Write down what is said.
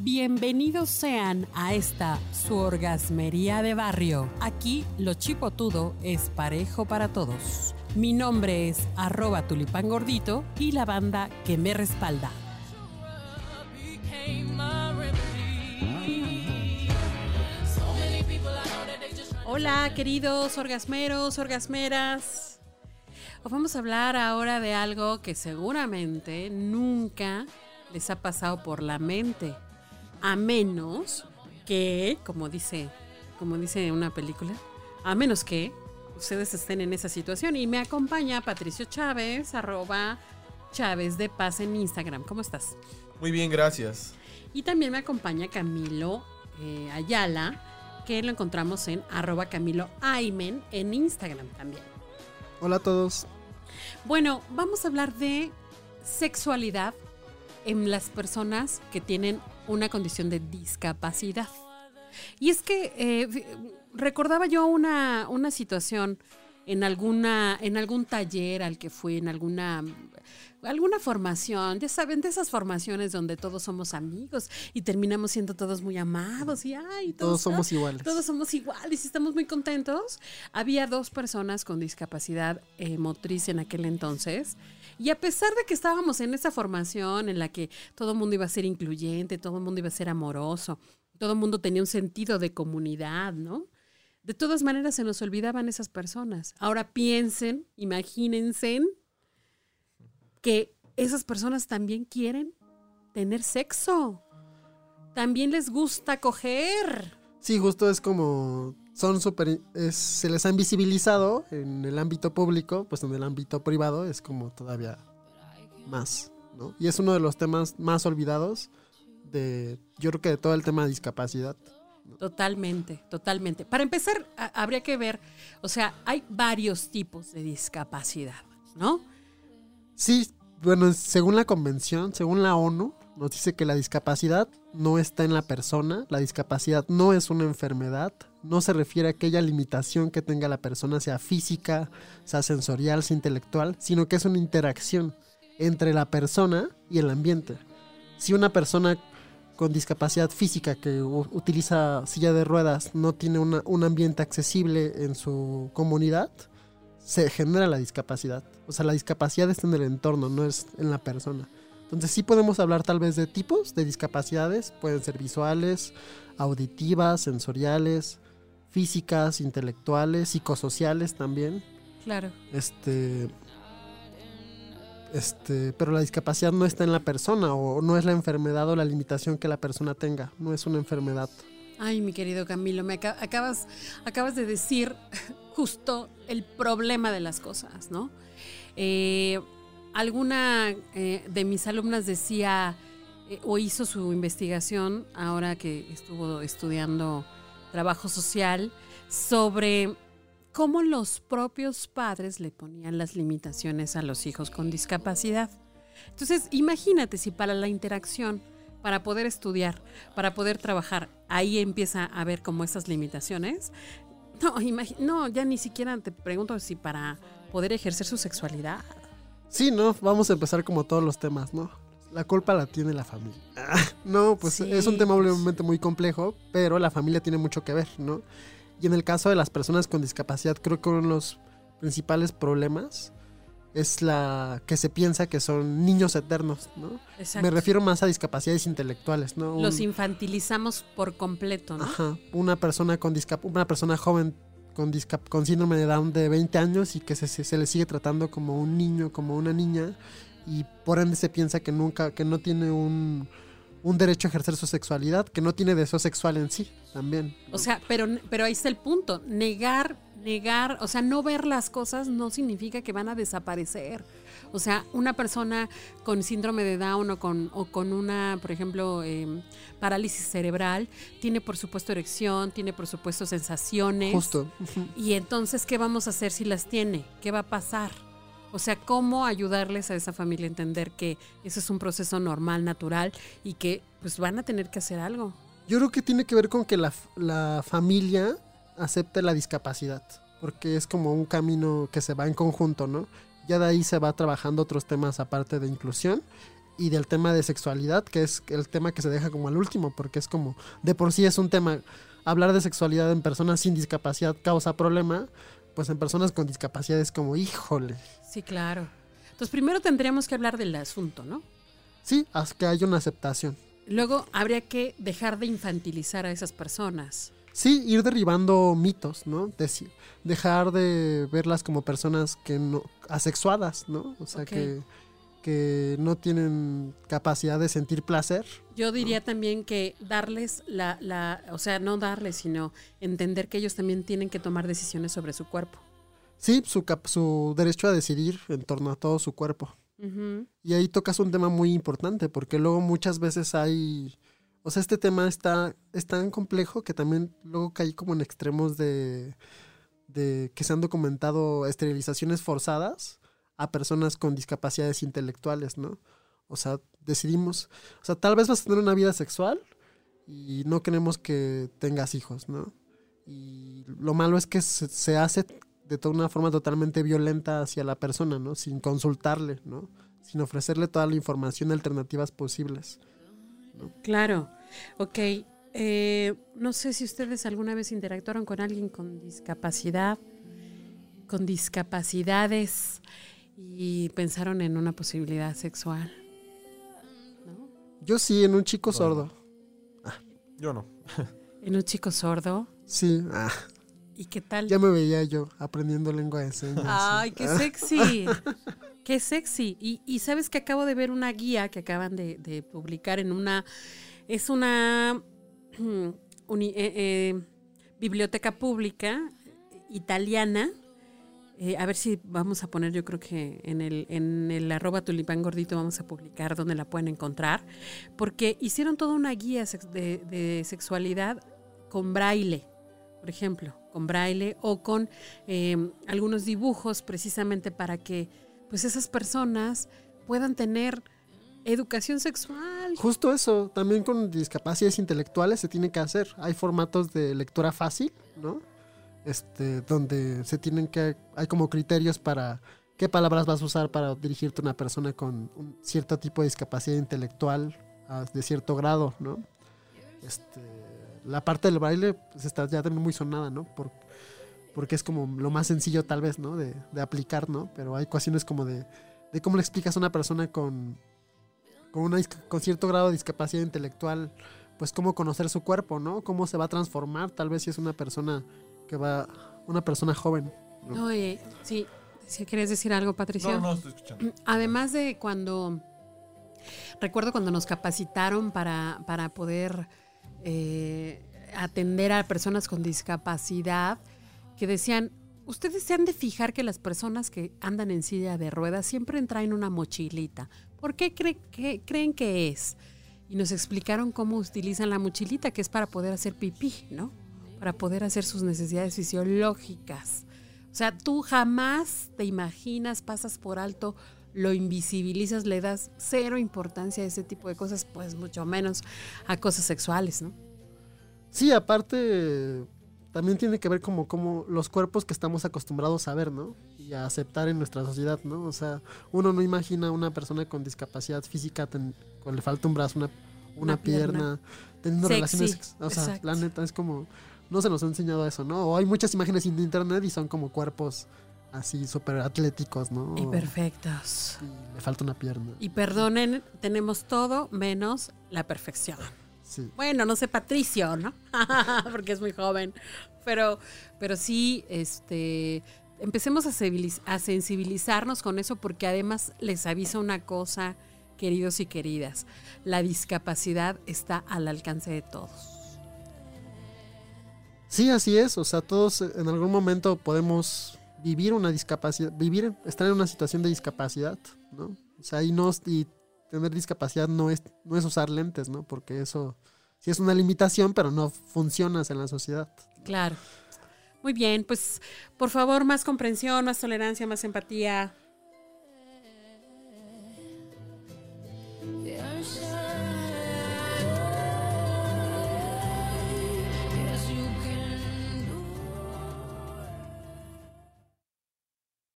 Bienvenidos sean a esta su orgasmería de barrio. Aquí lo chipotudo es parejo para todos. Mi nombre es arroba tulipán gordito y la banda que me respalda. Hola queridos orgasmeros, orgasmeras. Os vamos a hablar ahora de algo que seguramente nunca les ha pasado por la mente. A menos que, como dice, como dice una película, a menos que ustedes estén en esa situación. Y me acompaña Patricio Chávez, arroba Chávez de Paz en Instagram. ¿Cómo estás? Muy bien, gracias. Y también me acompaña Camilo eh, Ayala, que lo encontramos en arroba Camilo Aymen en Instagram también. Hola a todos. Bueno, vamos a hablar de sexualidad en las personas que tienen una condición de discapacidad. Y es que eh, recordaba yo una, una situación en alguna en algún taller al que fui, en alguna alguna formación, ya saben, de esas formaciones donde todos somos amigos y terminamos siendo todos muy amados y ay, todos, somos iguales. Todos somos iguales y estamos muy contentos. Había dos personas con discapacidad eh, motriz en aquel entonces. Y a pesar de que estábamos en esa formación en la que todo el mundo iba a ser incluyente, todo el mundo iba a ser amoroso, todo el mundo tenía un sentido de comunidad, ¿no? De todas maneras se nos olvidaban esas personas. Ahora piensen, imagínense que esas personas también quieren tener sexo. También les gusta coger. Sí, justo es como son súper se les ha invisibilizado en el ámbito público, pues en el ámbito privado es como todavía más, ¿no? Y es uno de los temas más olvidados de yo creo que de todo el tema de discapacidad. Totalmente, totalmente. Para empezar, habría que ver, o sea, hay varios tipos de discapacidad, ¿no? Sí, bueno, según la convención, según la ONU, nos dice que la discapacidad no está en la persona, la discapacidad no es una enfermedad, no se refiere a aquella limitación que tenga la persona, sea física, sea sensorial, sea intelectual, sino que es una interacción entre la persona y el ambiente. Si una persona con discapacidad física que utiliza silla de ruedas no tiene un ambiente accesible en su comunidad, se genera la discapacidad. O sea, la discapacidad está en el entorno, no es en la persona. Entonces sí podemos hablar tal vez de tipos de discapacidades, pueden ser visuales, auditivas, sensoriales, físicas, intelectuales, psicosociales también. Claro. Este este, pero la discapacidad no está en la persona o no es la enfermedad o la limitación que la persona tenga, no es una enfermedad. Ay, mi querido Camilo, me acabas, acabas de decir justo el problema de las cosas, ¿no? Eh, alguna eh, de mis alumnas decía eh, o hizo su investigación ahora que estuvo estudiando trabajo social sobre cómo los propios padres le ponían las limitaciones a los hijos con discapacidad. Entonces, imagínate si para la interacción, para poder estudiar, para poder trabajar, ahí empieza a ver como esas limitaciones, no, no, ya ni siquiera te pregunto si para poder ejercer su sexualidad. Sí, ¿no? Vamos a empezar como todos los temas, ¿no? La culpa la tiene la familia. no, pues es un tema obviamente muy complejo, pero la familia tiene mucho que ver, ¿no? Y en el caso de las personas con discapacidad, creo que uno de los principales problemas es la que se piensa que son niños eternos, ¿no? Exacto. Me refiero más a discapacidades intelectuales, ¿no? Los infantilizamos por completo, ¿no? Ajá. Una persona con una persona joven con, con síndrome de Down de 20 años y que se, se, le sigue tratando como un niño, como una niña, y por ende se piensa que nunca, que no tiene un, un derecho a ejercer su sexualidad, que no tiene deseo sexual en sí también. O sea, pero, pero ahí está el punto, negar negar, o sea, no ver las cosas no significa que van a desaparecer. O sea, una persona con síndrome de Down o con, o con una, por ejemplo, em, parálisis cerebral, tiene por supuesto erección, tiene por supuesto sensaciones. Justo. Y entonces, ¿qué vamos a hacer si las tiene? ¿Qué va a pasar? O sea, ¿cómo ayudarles a esa familia a entender que ese es un proceso normal, natural y que pues van a tener que hacer algo? Yo creo que tiene que ver con que la, la familia acepte la discapacidad, porque es como un camino que se va en conjunto, ¿no? Ya de ahí se va trabajando otros temas aparte de inclusión y del tema de sexualidad, que es el tema que se deja como al último, porque es como, de por sí es un tema, hablar de sexualidad en personas sin discapacidad causa problema, pues en personas con discapacidad es como, híjole. Sí, claro. Entonces primero tendríamos que hablar del asunto, ¿no? Sí, hasta que haya una aceptación. Luego habría que dejar de infantilizar a esas personas. Sí, ir derribando mitos, ¿no? Deci- dejar de verlas como personas que no asexuadas, ¿no? O sea Ok. que que no tienen capacidad de sentir placer. Yo diría también que darles la, la, o sea, no darles, sino entender que ellos también tienen que tomar decisiones sobre su cuerpo. Sí, su su derecho a decidir en torno a todo su cuerpo. Y ahí tocas un tema muy importante, porque luego muchas veces hay. O sea, este tema está, es tan complejo que también luego cae como en extremos de, de que se han documentado esterilizaciones forzadas a personas con discapacidades intelectuales, ¿no? O sea, decidimos. O sea, tal vez vas a tener una vida sexual y no queremos que tengas hijos, ¿no? Y lo malo es que se, hace de toda una forma totalmente violenta hacia la persona, ¿no? Sin consultarle, ¿no? Sin ofrecerle toda la información alternativas posibles. Claro. Ok. Eh, no sé si ustedes alguna vez interactuaron con alguien con discapacidad, con discapacidades y pensaron en una posibilidad sexual. ¿No? Yo sí, en un chico Bueno. sordo. Yo no. En un chico sordo. Sí, ah, ¿Y qué tal? ya me veía yo aprendiendo lengua de señas. Ay, qué sexy. Qué sexy. Y, y sabes que acabo de ver una guía que acaban de, de publicar en una. Es una uni- eh, eh, biblioteca pública italiana. Eh, a ver si vamos a poner, yo creo que en el, en el arroba tulipán gordito vamos a publicar donde la pueden encontrar. Porque hicieron toda una guía de, de sexualidad con braille, por ejemplo, con braille o con eh, algunos dibujos precisamente para que pues esas personas puedan tener educación sexual. Justo eso, también con discapacidades intelectuales se tiene que hacer. Hay formatos de lectura fácil, ¿no? Este, donde se tienen que, hay como criterios para qué palabras vas a usar para dirigirte a una persona con un cierto tipo de discapacidad intelectual ah, de cierto grado, ¿no? Este, la parte del braille pues, está ya también muy sonada, ¿no? Por- porque es como lo más sencillo tal vez, ¿no? De, de aplicar, ¿no? Pero hay cuestiones como de, de cómo le explicas a una persona con, con, una, con cierto grado de discapacidad intelectual, pues cómo conocer su cuerpo, ¿no? Cómo se va a transformar, tal vez si es una persona que va, una persona joven. ¿no? Oye, sí, si quieres decir algo, Patricia. No, no, estoy escuchando. Además de cuando, recuerdo cuando nos capacitaron para, para poder eh, atender a personas con discapacidad, que decían, ustedes se han de fijar que las personas que andan en silla de ruedas siempre traen una mochilita. ¿Por qué cre- que- creen que es? Y nos explicaron cómo utilizan la mochilita, que es para poder hacer pipí, ¿no? Para poder hacer sus necesidades fisiológicas. O sea, tú jamás te imaginas, pasas por alto, lo invisibilizas, le das cero importancia a ese tipo de cosas, pues mucho menos a cosas sexuales, ¿no? Sí, aparte también tiene que ver como, como los cuerpos que estamos acostumbrados a ver, ¿no? Y a aceptar en nuestra sociedad, ¿no? O sea, uno no imagina a una persona con discapacidad física, ten- con le falta un brazo, una, una, Una pierna. pierna, teniendo Sexy, relaciones, o sea, exacto. la neta es como, no se nos ha enseñado eso, ¿no? O hay muchas imágenes en internet y son como cuerpos así súper atléticos, ¿no? Y perfectos. Y le falta una pierna. Y perdonen, tenemos todo menos la perfección. Sí. Bueno, no sé Patricio, ¿no? Porque es muy joven. Pero, pero sí, este, empecemos a, a sensibilizarnos con eso porque además les aviso una cosa, queridos y queridas. La discapacidad está al alcance de todos. Sí, así es. O sea, todos eh, en algún momento podemos vivir una discapacidad, vivir, estar en una situación de discapacidad, ¿no? O sea, y no y tener discapacidad no es, no es usar lentes, ¿no? Porque eso sí es una limitación, pero no funcionas en la sociedad. Claro. Muy bien, pues por favor, más comprensión, más tolerancia, más empatía.